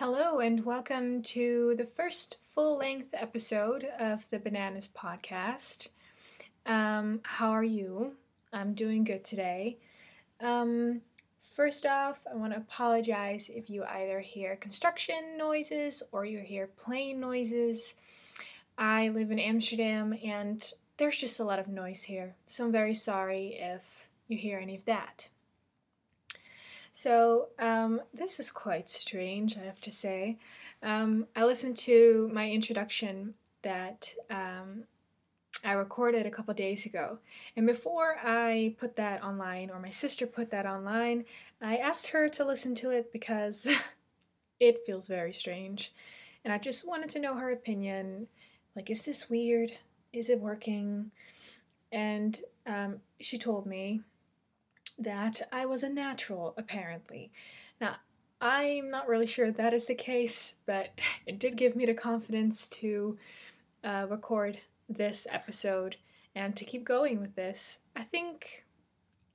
Hello, and welcome to the first full length episode of the Bananas podcast. Um, how are you? I'm doing good today. Um, first off, I want to apologize if you either hear construction noises or you hear plane noises. I live in Amsterdam and there's just a lot of noise here, so I'm very sorry if you hear any of that. So, um, this is quite strange, I have to say. Um, I listened to my introduction that um, I recorded a couple days ago, and before I put that online, or my sister put that online, I asked her to listen to it because it feels very strange, and I just wanted to know her opinion. Like, is this weird? Is it working? And um, she told me that I was a natural, apparently. Now, I'm not really sure that is the case, but it did give me the confidence to uh, record this episode and to keep going with this. I think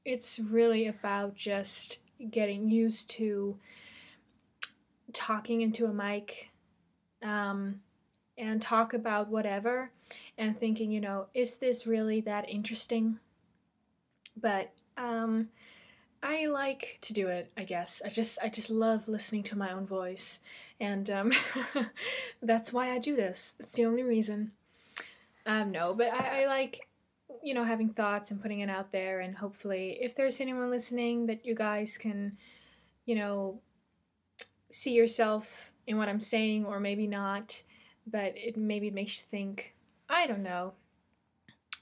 it's really about just getting used to talking into a mic um, and talk about whatever and thinking, you know, is this really that interesting? But um, I like to do it. I guess I just I just love listening to my own voice, and um, that's why I do this. It's the only reason. Um, no, but I, I like you know having thoughts and putting it out there, and hopefully, if there's anyone listening, that you guys can, you know, see yourself in what I'm saying, or maybe not, but it maybe makes you think. I don't know.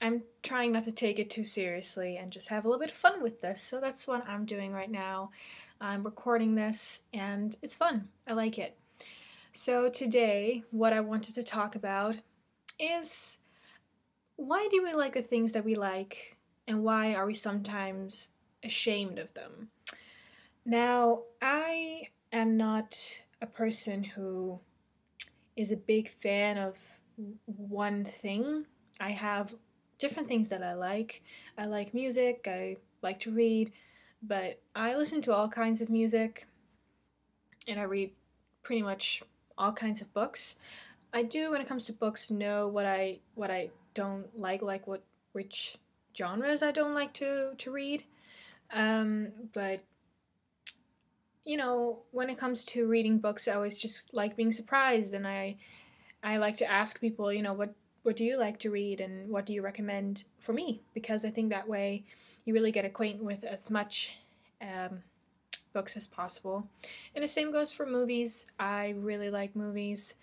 I'm trying not to take it too seriously and just have a little bit of fun with this. So that's what I'm doing right now. I'm recording this and it's fun. I like it. So today, what I wanted to talk about is why do we like the things that we like and why are we sometimes ashamed of them? Now, I am not a person who is a big fan of one thing. I have different things that I like. I like music, I like to read, but I listen to all kinds of music and I read pretty much all kinds of books. I do when it comes to books know what I what I don't like, like what which genres I don't like to to read. Um, but you know, when it comes to reading books, I always just like being surprised, and I I like to ask people, you know, what what do you like to read and what do you recommend for me? Because I think that way you really get acquainted with as much um, books as possible. And the same goes for movies. I really like movies.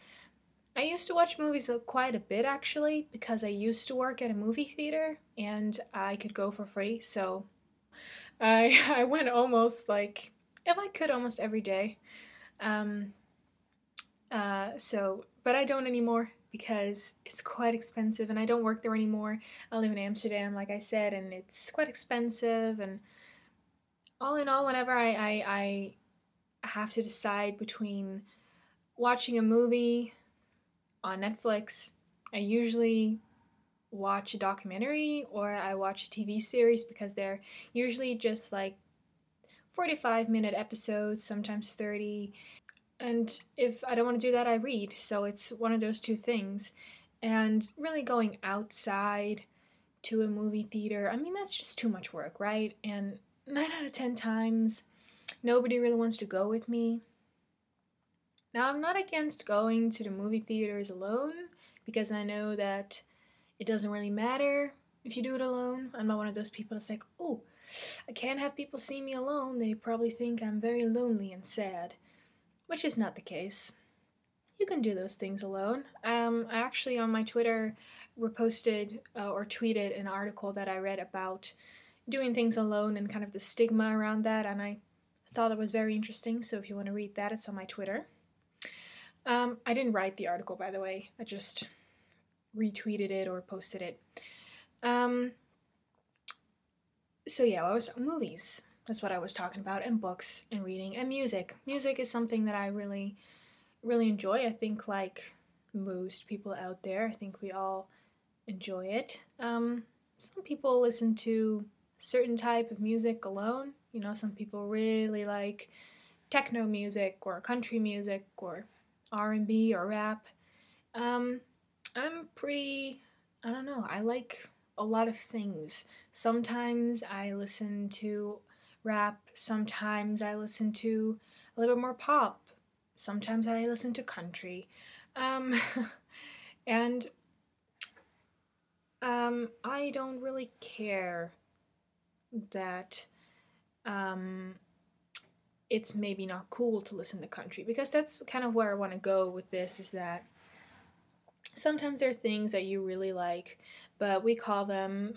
I used to watch movies quite a bit actually because I used to work at a movie theater and I could go for free. So I I went almost like if I could almost every day. Um, uh, so but I don't anymore because it's quite expensive and I don't work there anymore. I live in Amsterdam, like I said, and it's quite expensive. And all in all, whenever I, I, I have to decide between watching a movie on Netflix, I usually watch a documentary or I watch a TV series because they're usually just like 45 minute episodes, sometimes 30, and if I don't want to do that, I read. So it's one of those two things. And really going outside to a movie theater, I mean, that's just too much work, right? And nine out of ten times, nobody really wants to go with me. Now, I'm not against going to the movie theaters alone because I know that it doesn't really matter if you do it alone. I'm not one of those people that's like, oh, I can't have people see me alone. They probably think I'm very lonely and sad which is not the case. You can do those things alone. Um, I actually on my Twitter reposted uh, or tweeted an article that I read about doing things alone and kind of the stigma around that, and I thought it was very interesting. So if you want to read that, it's on my Twitter. Um, I didn't write the article, by the way. I just retweeted it or posted it. Um, so yeah, I was movies. That's what I was talking about, and books and reading and music. Music is something that I really, really enjoy. I think, like most people out there, I think we all enjoy it. Um, some people listen to certain type of music alone. You know, some people really like techno music or country music or R&B or rap. Um, I'm pretty, I don't know, I like a lot of things. Sometimes I listen to rap, sometimes I listen to a little bit more pop, sometimes I listen to country. Um, and um, I don't really care that um, it's maybe not cool to listen to country because that's kind of where I want to go with this is that sometimes there are things that you really like, but we call them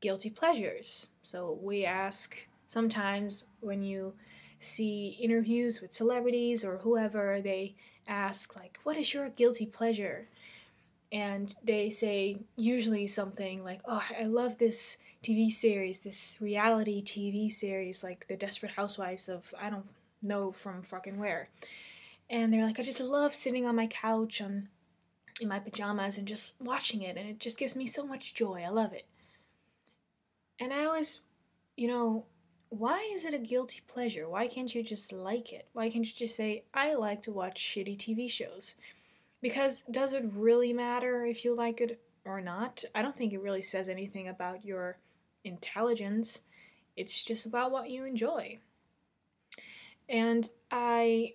guilty pleasures. So we ask sometimes when you see interviews with celebrities or whoever, they ask, like, what is your guilty pleasure? And they say usually something like, oh, I love this TV series, this reality TV series, like The Desperate Housewives of I don't know from fucking where. And they're like, I just love sitting on my couch on in my pajamas and just watching it, and it just gives me so much joy. I love it. And I always, you know, why is it a guilty pleasure? Why can't you just like it? Why can't you just say, I like to watch shitty TV shows? Because does it really matter if you like it or not? I don't think it really says anything about your intelligence. It's just about what you enjoy. And I,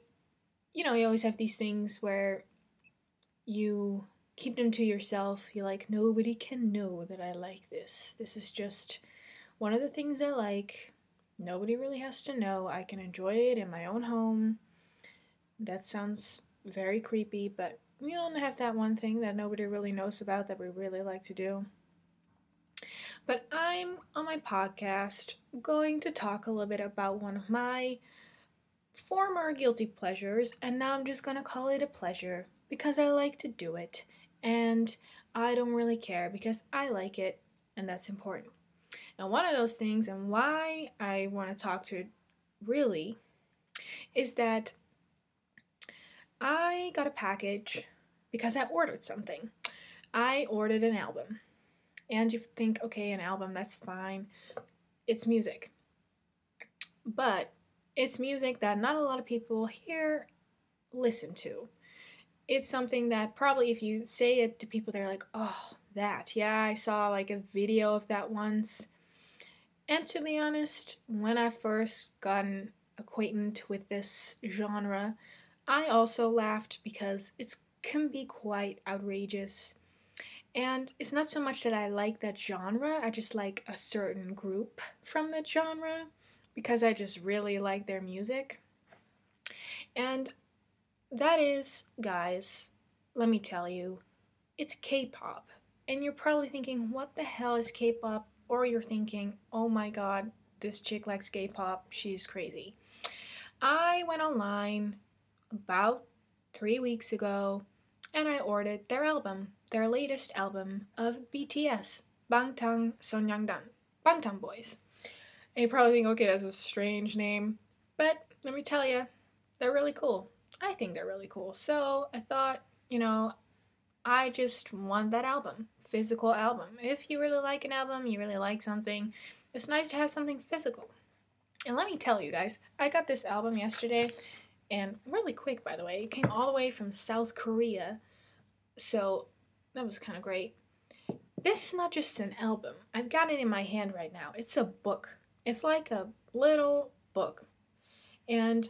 you know, you always have these things where you keep them to yourself. You're like, nobody can know that I like this. This is just one of the things I like. Nobody really has to know. I can enjoy it in my own home. That sounds very creepy, but we all have that one thing that nobody really knows about that we really like to do. But I'm on my podcast going to talk a little bit about one of my former guilty pleasures, and now I'm just going to call it a pleasure because I like to do it and I don't really care because I like it and that's important. Now, one of those things, and why I want to talk to really, is that I got a package because I ordered something. I ordered an album and you think, okay, an album, that's fine. It's music. But it's music that not a lot of people here listen to. It's something that probably if you say it to people, they're like, oh, that. Yeah, I saw like a video of that once. And to be honest, when I first got acquainted with this genre, I also laughed because it can be quite outrageous and it's not so much that I like that genre, I just like a certain group from that genre because I just really like their music. And that is, guys, let me tell you, it's K pop. And you're probably thinking, what the hell is K pop? Or you're thinking, oh my god, this chick likes K pop, she's crazy. I went online about three weeks ago and I ordered their album their latest album of BTS, Bangtan Sonyeondan, Bangtan Boys. And you probably think, okay, that's a strange name, but let me tell you, they're really cool. I think they're really cool. So I thought, you know, I just want that album, physical album. If you really like an album, you really like something, it's nice to have something physical. And let me tell you guys, I got this album yesterday, and really quick, by the way, it came all the way from South Korea. So that was kind of great. This is not just an album. I've got it in my hand right now. It's a book. It's like a little book. And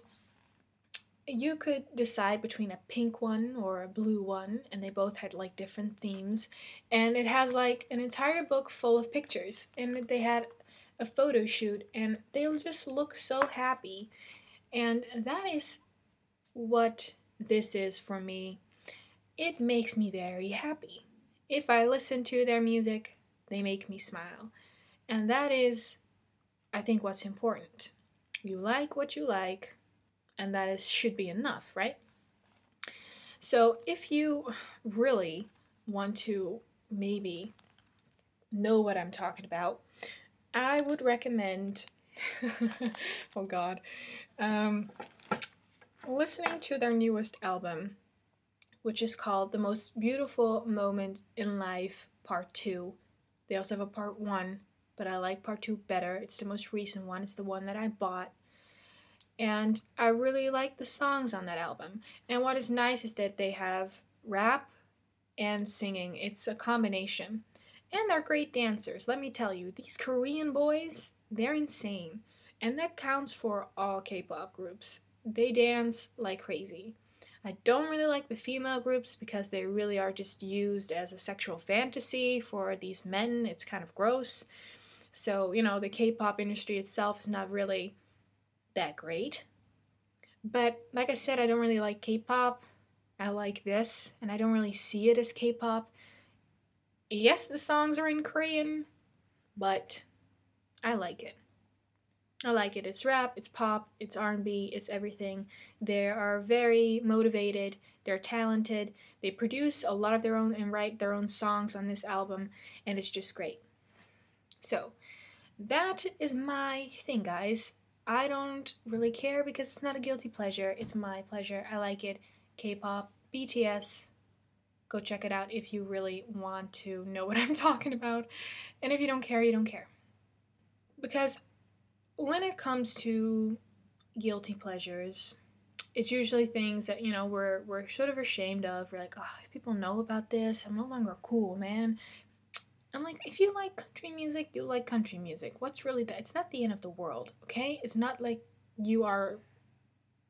you could decide between a pink one or a blue one, and they both had like different themes. And it has like an entire book full of pictures. And they had a photo shoot, and they just look so happy. And that is what this is for me it makes me very happy. If I listen to their music, they make me smile. And that is, I think, what's important. You like what you like, and that is should be enough, right? So if you really want to maybe know what I'm talking about, I would recommend oh god. Um, listening to their newest album, which is called The Most Beautiful Moment in Life, Part 2. They also have a Part 1, but I like Part 2 better. It's the most recent one, it's the one that I bought. And I really like the songs on that album. And what is nice is that they have rap and singing, it's a combination. And they're great dancers. Let me tell you, these Korean boys, they're insane. And that counts for all K pop groups. They dance like crazy. I don't really like the female groups because they really are just used as a sexual fantasy for these men. It's kind of gross. So, you know, the K pop industry itself is not really that great. But like I said, I don't really like K pop. I like this, and I don't really see it as K pop. Yes, the songs are in Korean, but I like it. I like it. It's rap, it's pop, it's R&B, it's everything. They are very motivated, they're talented. They produce a lot of their own and write their own songs on this album and it's just great. So, that is my thing, guys. I don't really care because it's not a guilty pleasure. It's my pleasure. I like it. K-pop, BTS. Go check it out if you really want to know what I'm talking about. And if you don't care, you don't care. Because when it comes to guilty pleasures, it's usually things that you know we're we're sort of ashamed of. We're like, oh, if people know about this, I'm no longer cool, man. I'm like, if you like country music, you like country music. What's really that? It's not the end of the world, okay? It's not like you are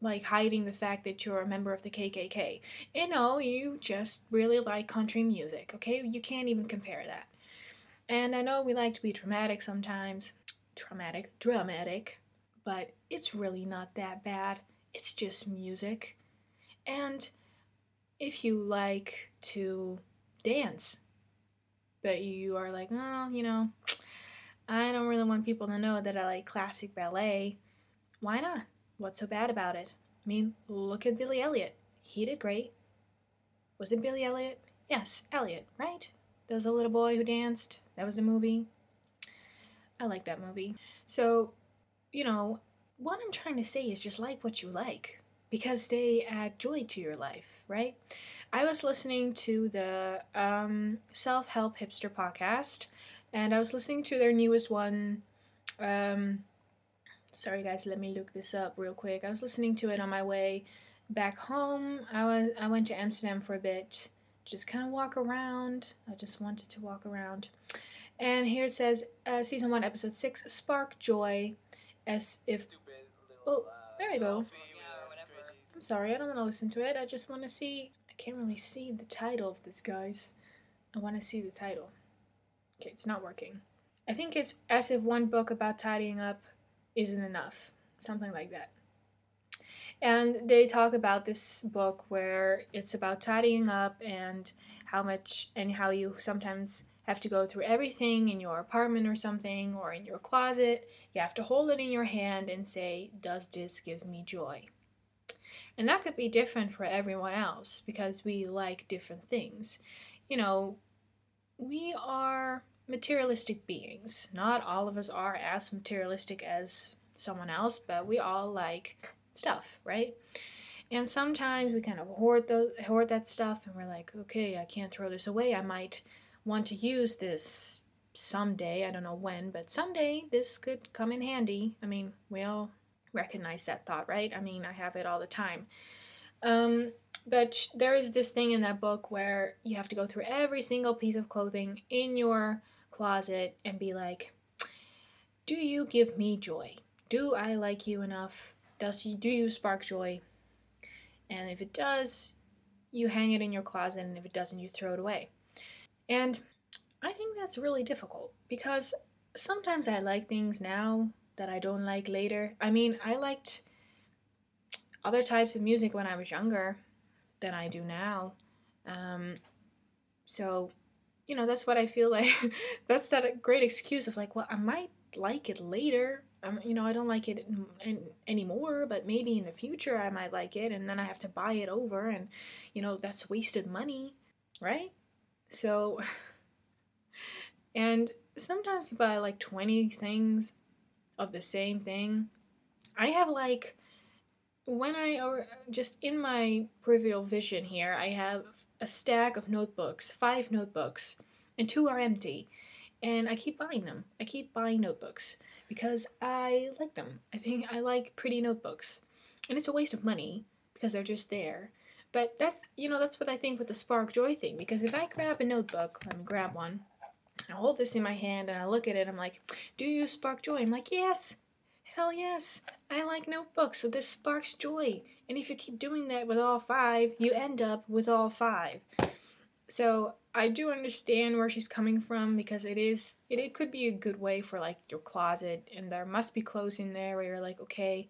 like hiding the fact that you're a member of the KKK. You know, you just really like country music, okay? You can't even compare that. And I know we like to be dramatic sometimes, traumatic, dramatic, but it's really not that bad. It's just music. And if you like to dance, but you are like, oh, you know, I don't really want people to know that I like classic ballet, why not? What's so bad about it? I mean, look at Billy Elliot. He did great. Was it Billy Elliot? Yes, Elliot, right? There's a little boy who danced. That was a movie. I like that movie. So, you know, what I'm trying to say is just like what you like because they add joy to your life, right? I was listening to the um, Self Help Hipster podcast and I was listening to their newest one. Um, sorry, guys, let me look this up real quick. I was listening to it on my way back home. I, was, I went to Amsterdam for a bit, just kind of walk around. I just wanted to walk around. And here it says, uh, season one, episode six, spark joy, as if. Oh, there we go. I'm sorry, I don't want to listen to it. I just want to see. Can't really see the title of this, guys. I want to see the title. Okay, it's not working. I think it's as if one book about tidying up isn't enough. Something like that. And they talk about this book where it's about tidying up and how much and how you sometimes have to go through everything in your apartment or something or in your closet. You have to hold it in your hand and say, Does this give me joy? And that could be different for everyone else because we like different things. You know, we are materialistic beings. Not all of us are as materialistic as someone else, but we all like stuff, right? And sometimes we kind of hoard those, hoard that stuff, and we're like, okay, I can't throw this away. I might want to use this someday. I don't know when, but someday this could come in handy. I mean, we all recognize that thought, right? I mean, I have it all the time. Um, but there is this thing in that book where you have to go through every single piece of clothing in your closet and be like, do you give me joy? Do I like you enough? Does you do you spark joy? And if it does, you hang it in your closet, and if it doesn't, you throw it away. And I think that's really difficult because sometimes I like things now that I don't like later. I mean, I liked other types of music when I was younger than I do now. Um, so, you know, that's what I feel like. that's that great excuse of like, well, I might like it later. Um, you know, I don't like it in, in, anymore, but maybe in the future I might like it, and then I have to buy it over, and you know, that's wasted money, right? So, and sometimes you buy like 20 things of the same thing. I have like, when I, or just in my peripheral vision here, I have a stack of notebooks, five notebooks, and two are empty. And I keep buying them. I keep buying notebooks because I like them. I think I like pretty notebooks. And it's a waste of money because they're just there. But that's, you know, that's what I think with the Spark Joy thing. Because if I grab a notebook, let me grab one, I hold this in my hand and I look at it, I'm like, do you spark joy? I'm like, yes, hell yes. I like notebooks, so this sparks joy. And if you keep doing that with all five, you end up with all five. So I do understand where she's coming from because it is it, it could be a good way for like your closet and there must be clothes in there where you're like, okay,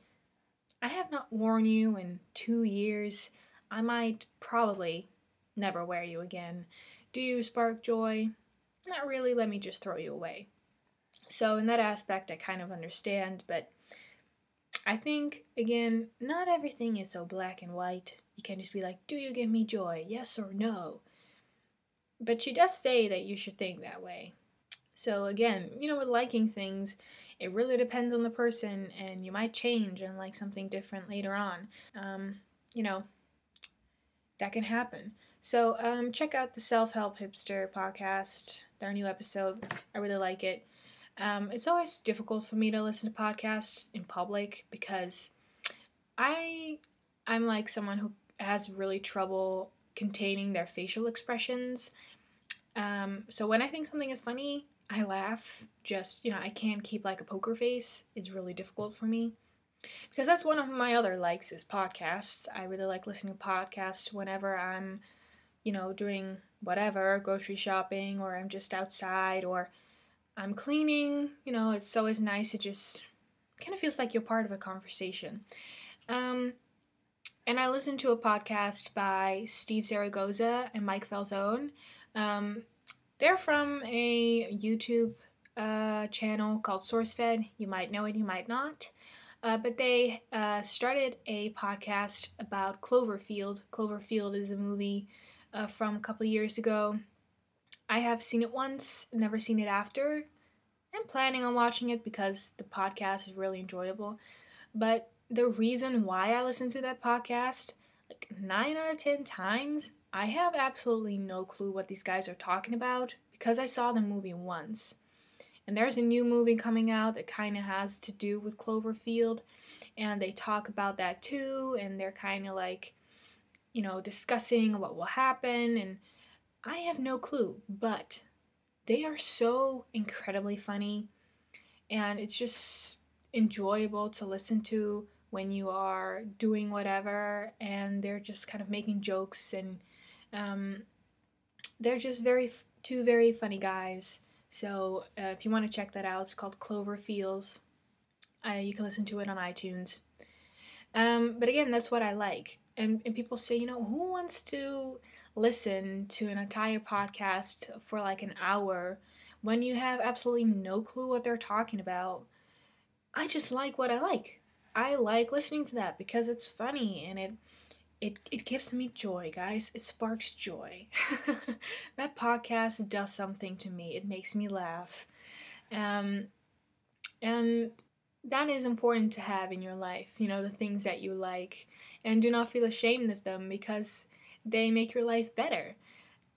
I have not worn you in two years. I might probably never wear you again. Do you spark joy? Not really, let me just throw you away. So, in that aspect, I kind of understand, but I think, again, not everything is so black and white. You can't just be like, Do you give me joy? Yes or no? But she does say that you should think that way. So again, you know, with liking things, it really depends on the person, and you might change and like something different later on. Um, you know, that can happen. So um, check out the Self Help Hipster podcast, their new episode. I really like it. Um, it's always difficult for me to listen to podcasts in public because I I'm like someone who has really trouble containing their facial expressions. Um, so when I think something is funny, I laugh. Just, you know, I can't keep like a poker face. It's really difficult for me. Because that's one of my other likes is podcasts. I really like listening to podcasts whenever I'm, you know, doing whatever, grocery shopping, or I'm just outside, or I'm cleaning. You know, it's always nice. It just kind of feels like you're part of a conversation. Um, and I listened to a podcast by Steve Zaragoza and Mike Falzone. Um, they're from a YouTube uh, channel called SourceFed. You might know it, you might not. Uh, but they uh, started a podcast about Cloverfield. Cloverfield is a movie uh, from a couple years ago. I have seen it once, never seen it after. I'm planning on watching it because the podcast is really enjoyable. But the reason why I listen to that podcast, like nine out of ten times, I have absolutely no clue what these guys are talking about because I saw the movie once. And there's a new movie coming out that kind of has to do with Cloverfield, and they talk about that too, and they're kind of like, you know, discussing what will happen, and I have no clue, but they are so incredibly funny, and it's just enjoyable to listen to when you are doing whatever and they're just kind of making jokes and um, they're just very two very funny guys. So uh, if you want to check that out it's called cloverfields uh, you can listen to it on itunes. Um, but again that's what i like and, and people say you know who wants to listen to an entire podcast for like an hour when you have absolutely no clue what they're talking about i just like what i like I like listening to that because it's funny and it it it gives me joy, guys. It sparks joy. that podcast does something to me. It makes me laugh. Um and that is important to have in your life, you know, the things that you like. And do not feel ashamed of them because they make your life better.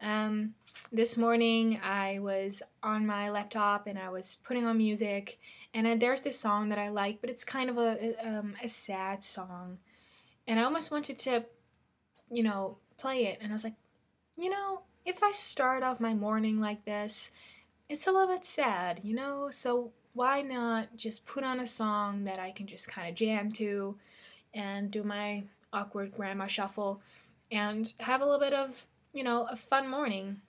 Um, this morning I was on my laptop and I was putting on music and I, there's this song that I like, but it's kind of a um, a sad song, and I almost wanted to, you know, play it, and I was like, you know, if I start off my morning like this, it's a little bit sad, you know, so why not just put on a song that I can just kind of jam to, and do my awkward grandma shuffle, and have a little bit of, you know, a fun morning.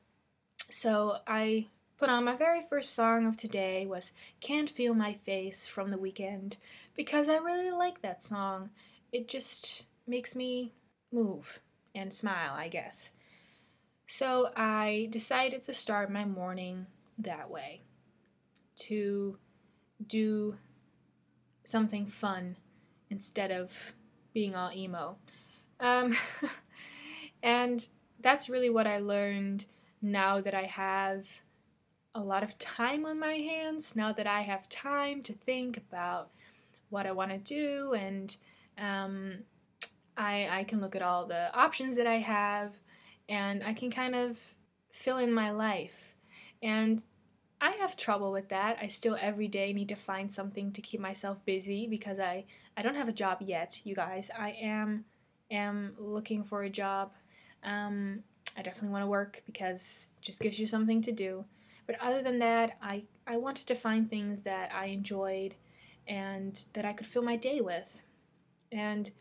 So I put on my very first song of today was Can't Feel My Face from The Weeknd because I really like that song. It just makes me move and smile, I guess. So I decided to start my morning that way to do something fun instead of being all emo. Um, and that's really what I learned now that I have a lot of time on my hands now that I have time to think about what I want to do and um, I, I can look at all the options that I have and I can kind of fill in my life. And I have trouble with that. I still every day need to find something to keep myself busy because I I don't have a job yet, you guys. I am am looking for a job. Um, I definitely want to work because just gives you something to do. But other than that, I I wanted to find things that I enjoyed and that I could fill my day with. And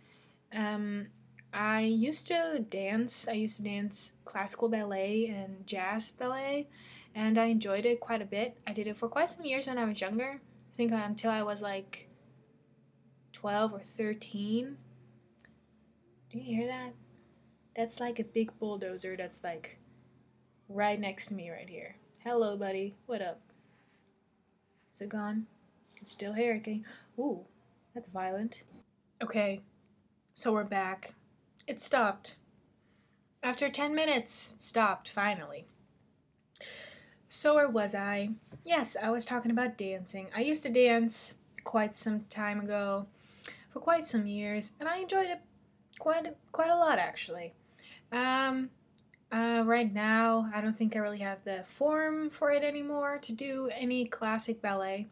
um, I used to dance. I used to dance classical ballet and jazz ballet, and I enjoyed it quite a bit. I did it for quite some years when I was younger. I think um, until I was like 12 or 13. Do you hear that? That's like a big bulldozer that's like right next to me right here. Hello, buddy. What up? Is it gone? It's still here. Okay. Ooh, that's violent. Okay, so we're back. It stopped. After 10 minutes, it stopped finally. So, where was I? Yes, I was talking about dancing. I used to dance quite some time ago, for quite some years, and I enjoyed it quite quite a lot actually. Um, uh, right now, I don't think I really have the form for it anymore to do any classic ballet.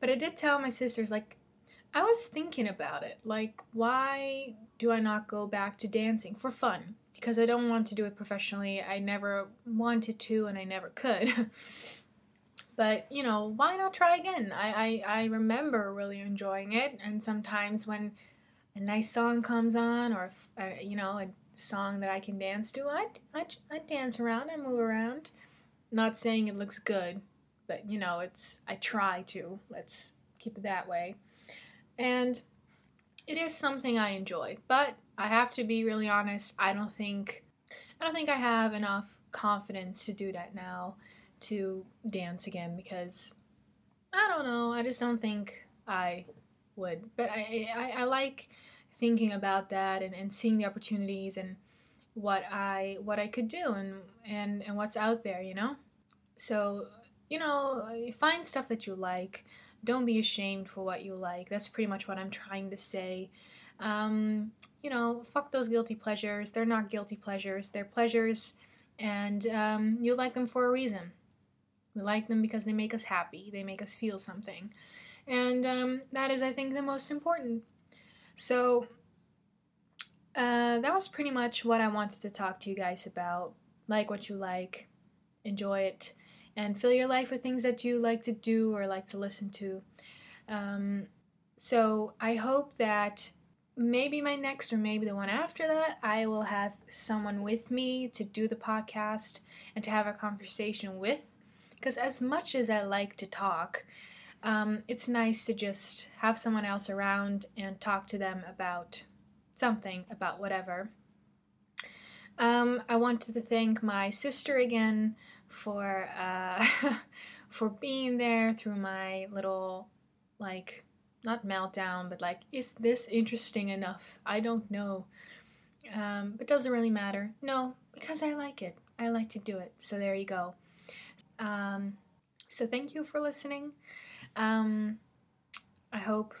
But I did tell my sisters, like, I was thinking about it. Like, why do I not go back to dancing for fun? Because I don't want to do it professionally. I never wanted to, and I never could. but you know, why not try again? I, I I remember really enjoying it, and sometimes when a nice song comes on, or uh, you know, a song that I can dance to, I I I dance around, I move around. Not saying it looks good, but you know, it's I try to. Let's keep it that way. And it is something I enjoy, but I have to be really honest, I don't think I don't think I have enough confidence to do that now to dance again because I don't know, I just don't think I would. But I I, I like thinking about that and, and seeing the opportunities and what I what I could do and and and what's out there, you know? So, you know, find stuff that you like don't be ashamed for what you like. That's pretty much what I'm trying to say. Um, you know, fuck those guilty pleasures. They're not guilty pleasures, they're pleasures, and um, you like them for a reason. We like them because they make us happy, they make us feel something. And um, that is, I think, the most important. So, uh, that was pretty much what I wanted to talk to you guys about. Like what you like, enjoy it and fill your life with things that you like to do or like to listen to. Um, so I hope that maybe my next or maybe the one after that, I will have someone with me to do the podcast and to have a conversation with. Because as much as I like to talk, um, it's nice to just have someone else around and talk to them about something, about whatever. Um, I wanted to thank my sister again for uh, for being there through my little like not meltdown, but like is this interesting enough? I don't know. Um, but doesn't really matter. No, because I like it. I like to do it. So there you go. Um, so thank you for listening. Um, I hope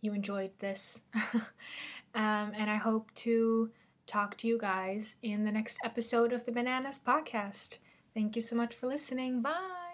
you enjoyed this. um, and I hope to talk to you guys in the next episode of the Bananas Podcast. Thank you so much for listening. Bye.